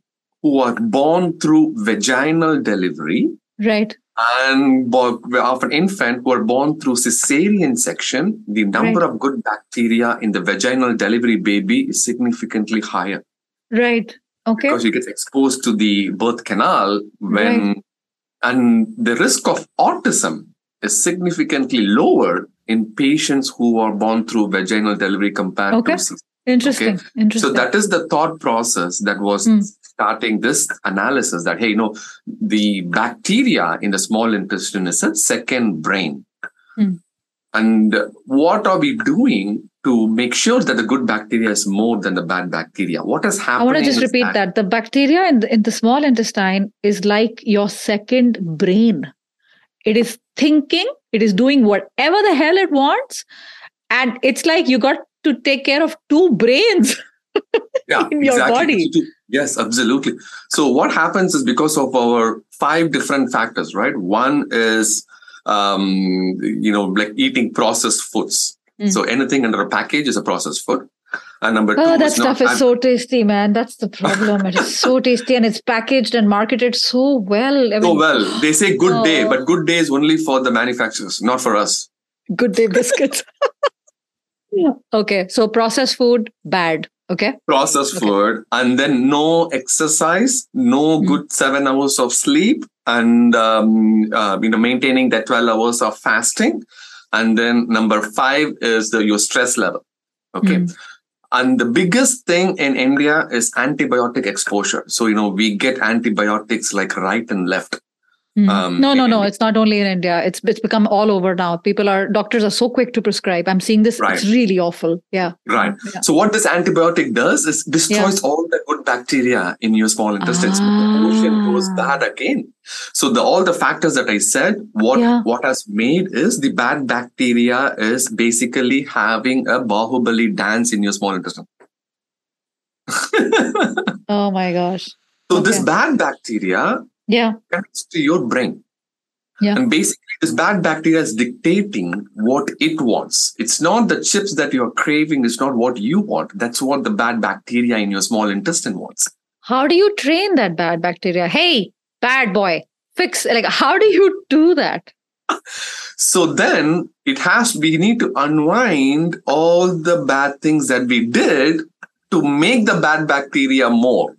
who are born through vaginal delivery right and of an infant who are born through cesarean section, the number right. of good bacteria in the vaginal delivery baby is significantly higher. Right. Okay. Because you get exposed to the birth canal when, right. and the risk of autism is significantly lower in patients who are born through vaginal delivery compared okay. to Interesting. Okay? Interesting. So that is the thought process that was mm. Starting this analysis that, hey, you know, the bacteria in the small intestine is a second brain. Mm. And what are we doing to make sure that the good bacteria is more than the bad bacteria? What is happening? I want to just repeat that. that. The bacteria in the, in the small intestine is like your second brain. It is thinking, it is doing whatever the hell it wants. And it's like you got to take care of two brains [laughs] yeah, [laughs] in your exactly. body. Yes, absolutely. So what happens is because of our five different factors, right? One is um, you know, like eating processed foods. Mm. So anything under a package is a processed food. And number oh, two, that stuff is so tasty, man. That's the problem. it is so [laughs] tasty and it's packaged and marketed so well. I mean, so well. They say good oh. day, but good day is only for the manufacturers, not for us. Good day biscuits. yeah. [laughs] Okay. So processed food, bad. Okay. Processed okay. food. And then no exercise, no mm. good seven hours of sleep, and um, uh, you know maintaining that 12 hours of fasting. And then number five is the your stress level. Okay. Mm. And the biggest thing in India is antibiotic exposure. So, you know, we get antibiotics like right and left. Mm. Um, no, no, no. It's not only in India. It's it's become all over now. People are doctors are so quick to prescribe. I'm seeing this. Right. It's really awful. Yeah. Right. Yeah. So what this antibiotic does is destroys yeah. all the good bacteria in your small intestines. Ah. The pollution goes bad again. So the all the factors that I said, what yeah. what has made is the bad bacteria is basically having a bahubali dance in your small intestine. [laughs] oh my gosh. So okay. this bad bacteria yeah connects to your brain yeah. And basically, this bad bacteria is dictating what it wants. It's not the chips that you're craving, it's not what you want. That's what the bad bacteria in your small intestine wants. How do you train that bad bacteria? Hey, bad boy, fix like how do you do that? so then it has we need to unwind all the bad things that we did to make the bad bacteria more.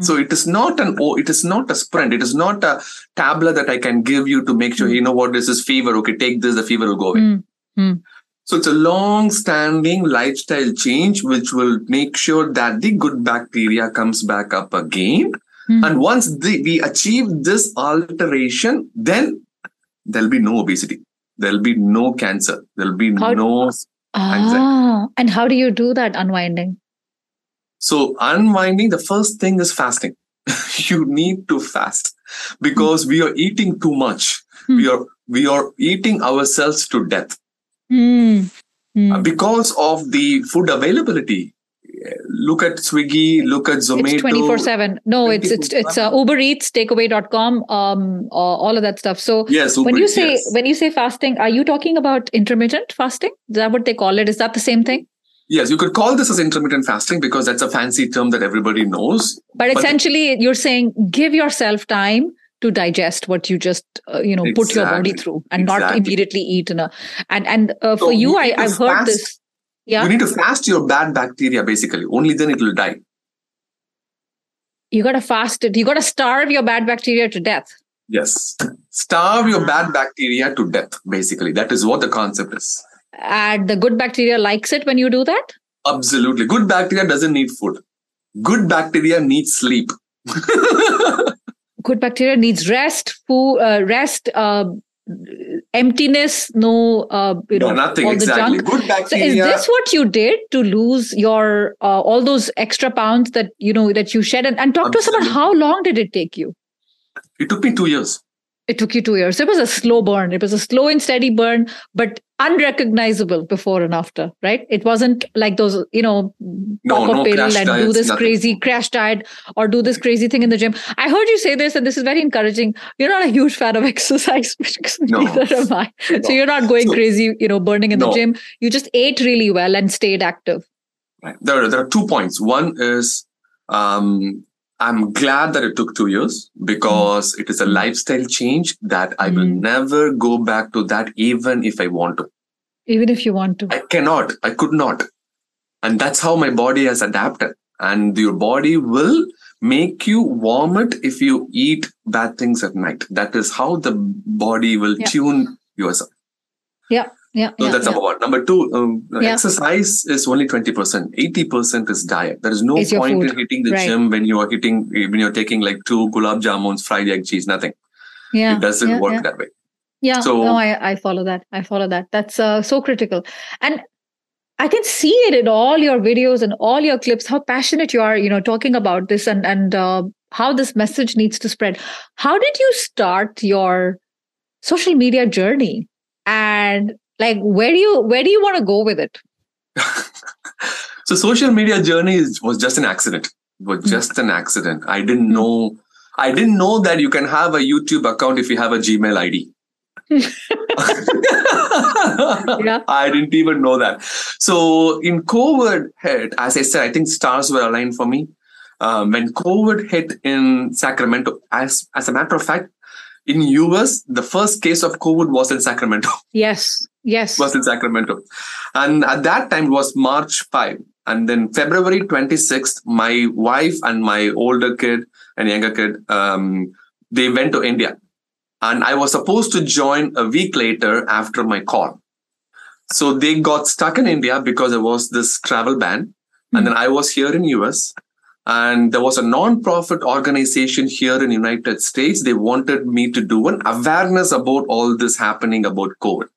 So it is not an oh, it is not a sprint. It is not a tablet that I can give you to make sure mm. you know what this is fever. Okay, take this, the fever will go away. Mm. So it's a long-standing lifestyle change which will make sure that the good bacteria comes back up again. Mm. And once the, we achieve this alteration, then there'll be no obesity. There'll be no cancer. There'll be how, no anxiety. Ah, and how do you do that unwinding? So unwinding, the first thing is fasting. [laughs] you need to fast because mm. we are eating too much. Mm. We are we are eating ourselves to death. Mm. because of the food availability look at Swiggy, look at Zomato. It's 24 7. No, it's it's it's uh, Uber Eats, takeaway.com, um, uh, all of that stuff. So yes, Uber when you say yes. when you say fasting, are you talking about intermittent fasting? Is that what they call it? Is that the same thing? Yes, you could call this as intermittent fasting because that's a fancy term that everybody knows. But, but essentially, you're saying give yourself time to digest what you just uh, you know exactly. put your body through and exactly. not immediately eat in a and and uh, for so you, I, I've heard fast, this. Yeah, you need to fast your bad bacteria basically. Only then it will die. You got to fast it. You got to starve your bad bacteria to death. Yes, starve your bad bacteria to death. Basically, that is what the concept is. And the good bacteria likes it when you do that. Absolutely, good bacteria doesn't need food. Good bacteria needs sleep. good bacteria needs rest, food, uh, rest, uh, emptiness, no, uh, you no, know, nothing all exactly. the junk. Good bacteria. So is this what you did to lose your uh, all those extra pounds that you know that you shed? And, and talk Absolutely. to us about how long did it take you? It took me two years. It took you two years. It was a slow burn. It was a slow and steady burn, but unrecognizable before and after, right? It wasn't like those, you know, no, no pill and diets, do this nothing. crazy crash diet or do this crazy thing in the gym. I heard you say this, and this is very encouraging. You're not a huge fan of [laughs] exercise, no. neither am I. No. So you're not going so, crazy, you know, burning in the gym. You just ate really well and stayed active. Right. There, there are two points. One is um, I'm glad that it took two years because mm. it is a lifestyle change that I mm. will never go back to that even if I want to. Even if you want to. I cannot. I could not. And that's how my body has adapted. And your body will make you vomit if you eat bad things at night. That is how the body will yeah. tune yourself. Yeah. Yeah, so yeah, that's number one. Number two, um, exercise is only 20%. 80% is diet. There is no your point in hitting the Right. gym when you are hitting, when you're taking like two gulab jamuns, fried egg cheese, nothing. Yeah. it doesn't work that way. Yeah, So- no, I, I follow that. I follow that. That's uh, so critical. And I can see it in all your videos and all your clips, how passionate you are, you know, talking about this and, and uh, how this message needs to spread. How did you start your social media journey? And like, where do you, where do you want to go with it? [laughs] so social media journey is, was just an accident. It was Mm. just an accident. I didn't Mm. know. I didn't know that you can have a YouTube account if you have a Gmail ID. [laughs] [laughs] Yeah. I didn't even know that. So in COVID hit, as I said, I think stars were aligned for me. Um, when COVID hit in Sacramento, as as a matter of fact, in US, the first case of COVID was in Sacramento. Yes. Yes. was in Sacramento. And at that time it was March 5. And then February 26th, my wife and my older kid and younger kid, um, they went to India. And I was supposed to join a week later after my call. So they got stuck in India because there was this travel ban. And then I was here in US. And there was a non-profit organization here in United States. They wanted me to do an awareness about all this happening about COVID.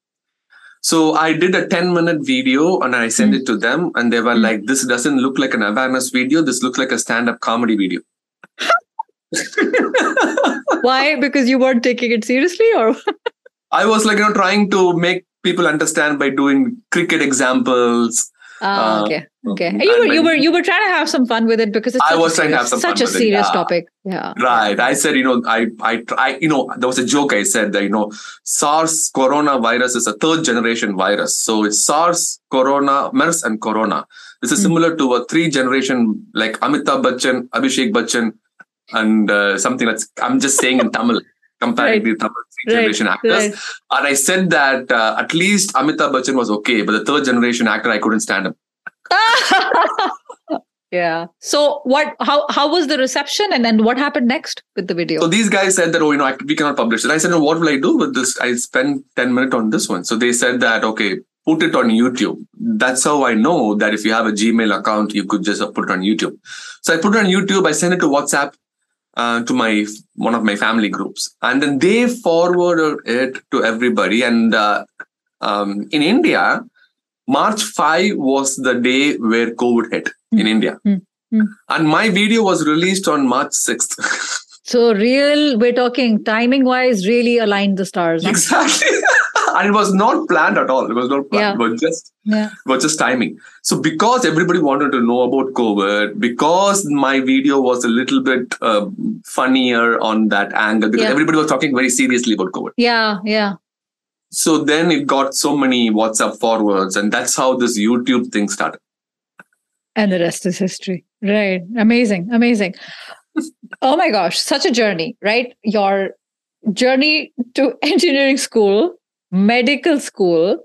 So I did a 10 minute video and I sent Mm. it to them and they were Mm. like, this doesn't look like an awareness video. This looks like a stand up comedy video. [laughs] Why? Because you weren't taking it seriously or? I was like, you know, trying to make people understand by doing cricket examples. Uh, okay. Okay. You were, you were, you were trying to have some fun with it because it's I such was trying to have some such fun a with it, serious yeah. topic. Yeah. Right. I said, you know, I, I, I, you know, there was a joke I said that, you know, SARS coronavirus is a third generation virus. So it's SARS, Corona, MERS, and Corona. This is Hmm. similar to a three generation like Amitabh Bachchan, Abhishek Bachchan, and uh, something that's, I'm just saying in Tamil, comparing [laughs] Right. the Tamil generation actors. Right. And I said that uh, at least Amitabh Bachchan was okay, but the third generation actor, I couldn't stand him. [laughs] yeah. So what? How how was the reception, and then what happened next with the video? So these guys said that, oh, you know, I, we cannot publish it. I said, no, what will I do with this? I spent 10 minutes on this one. So they said that, okay, put it on YouTube. That's how I know that if you have a Gmail account, you could just put it on YouTube. So I put it on YouTube. I sent it to WhatsApp uh, to my one of my family groups, and then they forwarded it to everybody. And uh, um, in India, March 5 was the day where COVID hit in India. Hmm. Hmm. And my video was released on March 6th. [laughs] so real, we're talking timing wise, really aligned the stars. Exactly. [laughs] and it was not planned at all. It was not planned. Yeah. It was just Yeah. it was just timing. So because everybody wanted to know about COVID, because my video was a little bit uh, funnier on that angle, because Yeah. everybody was talking very seriously about COVID. Yeah. Yeah. So then it got so many WhatsApp forwards, and that's how this YouTube thing started. And the rest is history. Right. Amazing. Amazing. oh my gosh. Such a journey, right? Your journey to [laughs] engineering school, medical school,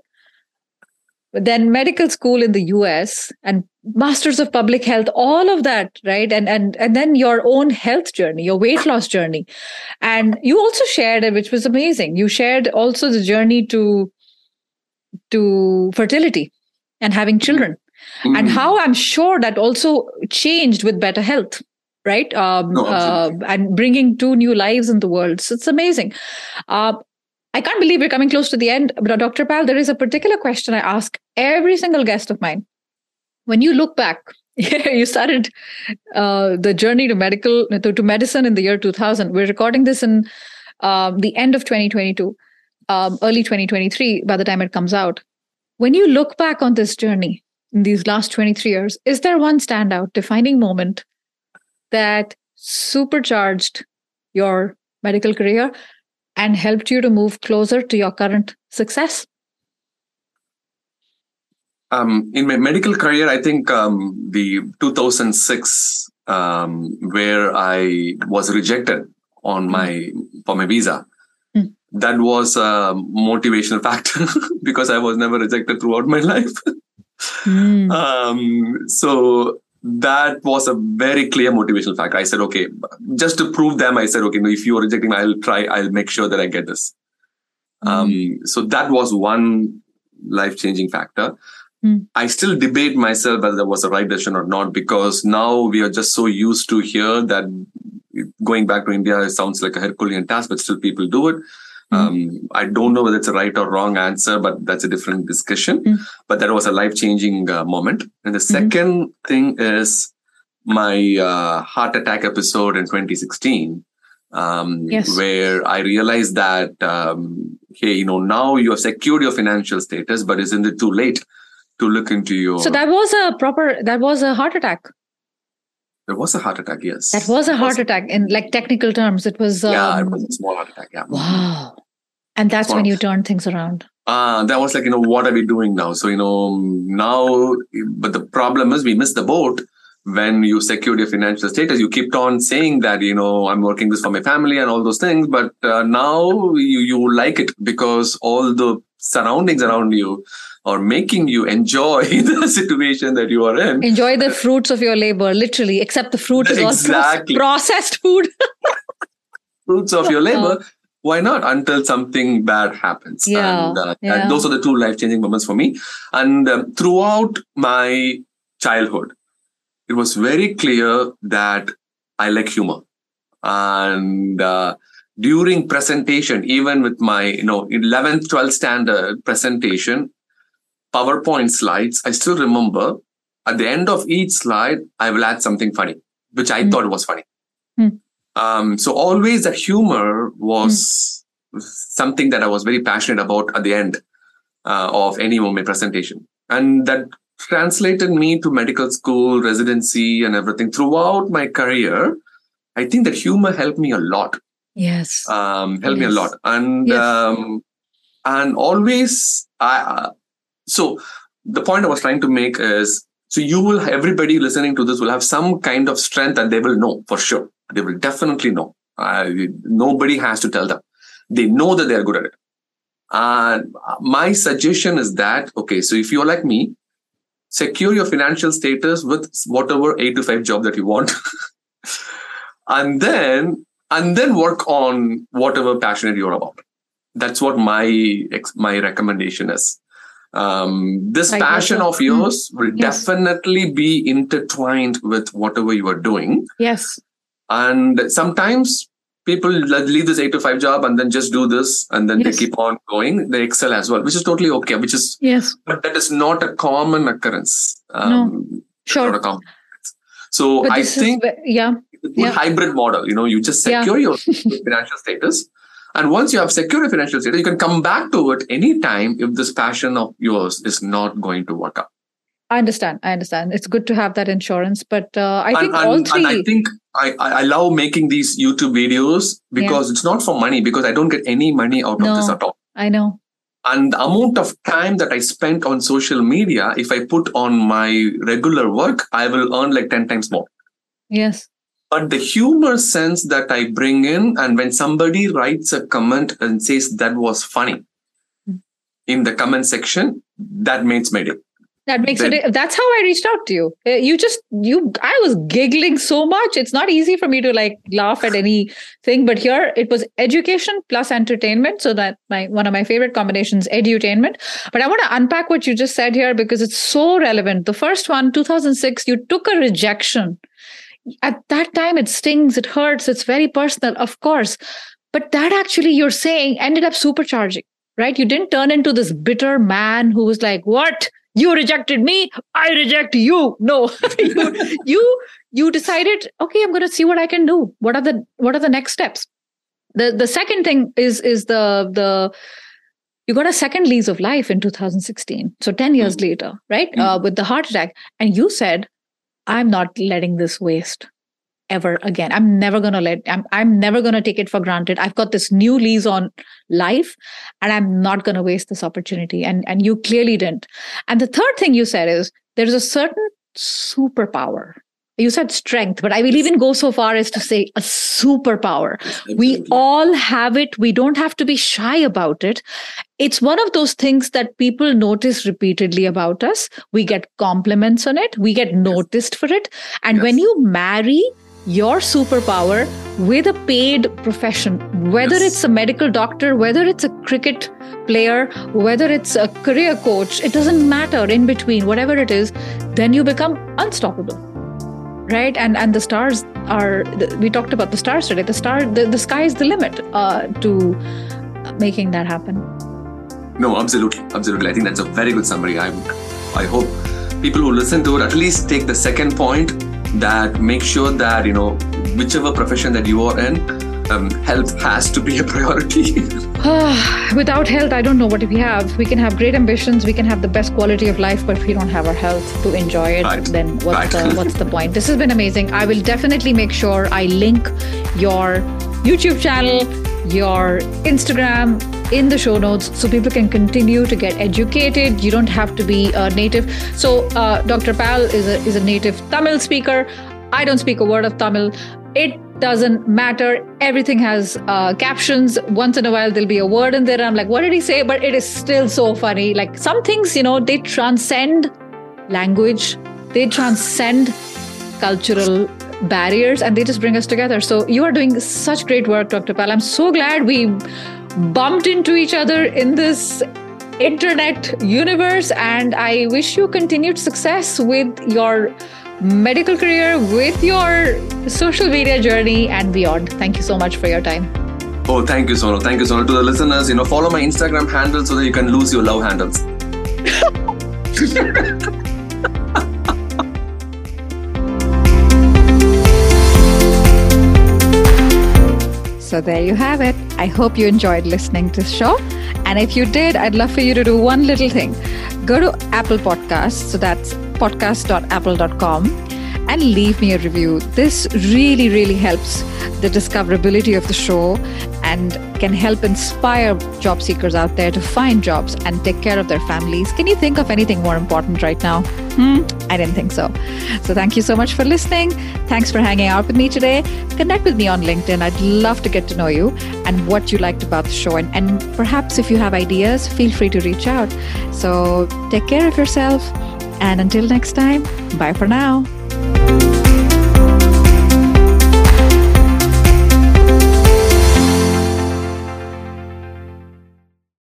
then medical school in the US and masters of public health all of that right? And and and then your own health journey your weight loss journey. And you also shared it which was amazing. You shared also the journey to to fertility and having children. And Mm. how i'm sure that also changed with better health right? Um, No, uh, and bringing two new lives in the world. So it's amazing. Uh, i can't believe we're coming close to the end but uh, dr pal there is a particular question i ask every single guest of mine. When you look back [laughs] you started uh, the journey to medical to, to medicine in the year 2000 we're recording this in um, the end of 2022 um, early 2023 by the time it comes out. When you look back on this journey in these last 23 years, is there one standout defining moment that supercharged your medical career and helped you to move closer to your current success? Um, in my medical career, I think um, the 2006, um, where I was rejected on my for my visa, Hmm. that was a motivational factor [laughs] because I was never rejected throughout my life. Mm. [laughs] um, so that was a very clear motivational factor. I said, okay, just to prove them, I said, okay, no, if you are rejecting I'll try, I'll make sure that I get this. Um, so that was one life changing factor. Mm. I still debate myself whether that was the right decision or not because now we are just so used to here that going back to India sounds like a Herculean task, but still people do it. Um, I don't know whether it's a right or wrong answer, but that's a different discussion. Mm. But that was a life changing uh, moment. And the second thing is my uh, heart attack episode in 2016, um, Yes. where I realized that, um, hey, you know, now you have secured your financial status, but isn't it too late to look into your. So that was a proper, that was a heart attack. There was a heart attack, yes. That was a heart attack in like technical terms. It was, um, yeah, it was a small heart attack. Yeah. wow. And that's when you turned things around. uh, that was like, you know, what are we doing now? So, you know, now, but the problem is we missed the boat when you secured your financial status. You kept on saying that, you know, I'm working this for my family and all those things. But uh, now you, you like it because all the surroundings around you are making you enjoy [laughs] the situation that you are in. Enjoy the fruits of your labor, literally, except the fruit is all proce- processed food. [laughs] fruits of your labor. Why not until something bad happens? Yeah, and, uh, yeah. and those are the two life changing moments for me. And um, throughout my childhood, it was very clear that I like humor. And uh, during presentation, even with my you know 11th, 12th standard presentation, PowerPoint slides, I still remember at the end of each slide, I will add something funny, which I Hmm. thought was funny. Hmm. Um, so always that humor was something that I was very passionate about at the end uh, of any of my presentation. And that translated me to medical school, residency, and everything throughout my career. I think that humor helped me a lot Yes. um, helped me a lot and Yes. um, and always I uh, so the point I was trying to make is so you will everybody listening to this will have some kind of strength and they will know for sure. They will definitely know. Uh, nobody has to tell them. They know that they are good at it. And my suggestion is that okay so if you're like me secure your financial status with whatever 8 to 5 job that you want. [laughs] And then and then work on whatever passionate you're about. That's what my my recommendation is. Um, this passion of yours will Yes. definitely be intertwined with whatever you are doing. Yes. And sometimes people leave this eight to five job and then just do this and then Yes. they keep on going. They excel as well, which is totally okay. Which is, Yes. but that is not a common occurrence. Um, it's Sure. Not a common occurrence. So But I think is, yeah. it's a good Yeah. hybrid model. You know, you just Yeah. secure your [laughs] financial status, And once you have secure financial status, you can come back to it anytime if this passion of yours is not going to work out. I understand. I understand. It's good to have that insurance, but uh, I think and, all three. and I think I, I love making these YouTube videos because yeah. it's not for money because I don't get any money out no, of this at all. I know. And the amount of time that I spent on social media, if I put on my regular work, I will earn like 10 times more. Yes. But the humor sense that I bring in, and when somebody writes a comment and says that was funny mm. in the comment section, that makes my day. That makes then, it that's how i reached out to you. Uh, you just you i was giggling so much it's not easy for me to like laugh at anything but here it was education plus entertainment so that my one of my favorite combinations edutainment. But i want to unpack what you just said here because it's so relevant. The first one 2006 you took a rejection at that time it stings it hurts it's very personal of course. But that actually you're saying ended up supercharging right? You didn't turn into this bitter man who was like what? You rejected me? I reject you. No. [laughs] You, you you decided okay i'm going to see what i can do. What are the what are the next steps? The the second thing is is the the you got a second lease of life in 2016 so 10 years mm. later right? Mm. uh, with the heart attack. And you said i'm not letting this waste ever again. I'm never going to let, I'm, I'm never going to take it for granted. I've got this new lease on life and I'm not going to waste this opportunity. And, and you clearly didn't. And the third thing you said is there's a certain superpower. You said strength, but I will even go so far as to say a superpower. We all have it. We don't have to be shy about it. It's one of those things that people notice repeatedly about us. We get compliments on it. We get noticed for it. And yes. when you marry your superpower with a paid profession, whether yes. it's a medical doctor, whether it's a cricket player, whether it's a career coach, it doesn't matter in between, whatever it is, then you become unstoppable. Right. And and the stars are we talked about the stars today. The star the, the sky is the limit uh, to making that happen. No, absolutely. Absolutely. I think that's a very good summary. I I hope people who listen to it at least take the second point that make sure that you know whichever profession that you are in um, health has to be a priority [sighs] [sighs] without health i don't know what we have we can have great ambitions we can have the best quality of life but if we don't have our health to enjoy it right. then what's right. the what's the point this has been amazing i will definitely make sure i link your youtube channel your instagram in the show notes so people can continue to get educated. You don't have to be a native. So, uh, Dr. Pal is a, is a native Tamil speaker. I don't speak a word of Tamil. It doesn't matter. Everything has uh, captions. Once in a while, there'll be a word in there. I'm like, what did he say? But it is still so funny. Like some things, you know, they transcend language, they transcend cultural barriers, and they just bring us together. So you are doing such great work, Dr. Pal. I'm so glad we bumped into each other in this internet universe. And I wish you continued success with your medical career, with your social media journey, and beyond. Thank you so much for your time. Oh, thank you, Sonal. Thank you, Sonal. To the listeners, you know, follow my Instagram handle so that you can lose your love handles. [laughs] So there you have it. I hope you enjoyed listening to the show. And if you did, I'd love for you to do one little thing. Go to Apple Podcasts, so that's podcast.apple.com, and leave me a review. This really, really helps the discoverability of the show and can help inspire job seekers out there to find jobs and take care of their families. Can you think of anything more important right now? Hmm? I didn't think so. So thank you so much for listening. Thanks for hanging out with me today. Connect with me on LinkedIn. I'd love to get to know you and what you liked about the show. And, and perhaps if you have ideas, feel free to reach out. So take care of yourself. And until next time, bye for now.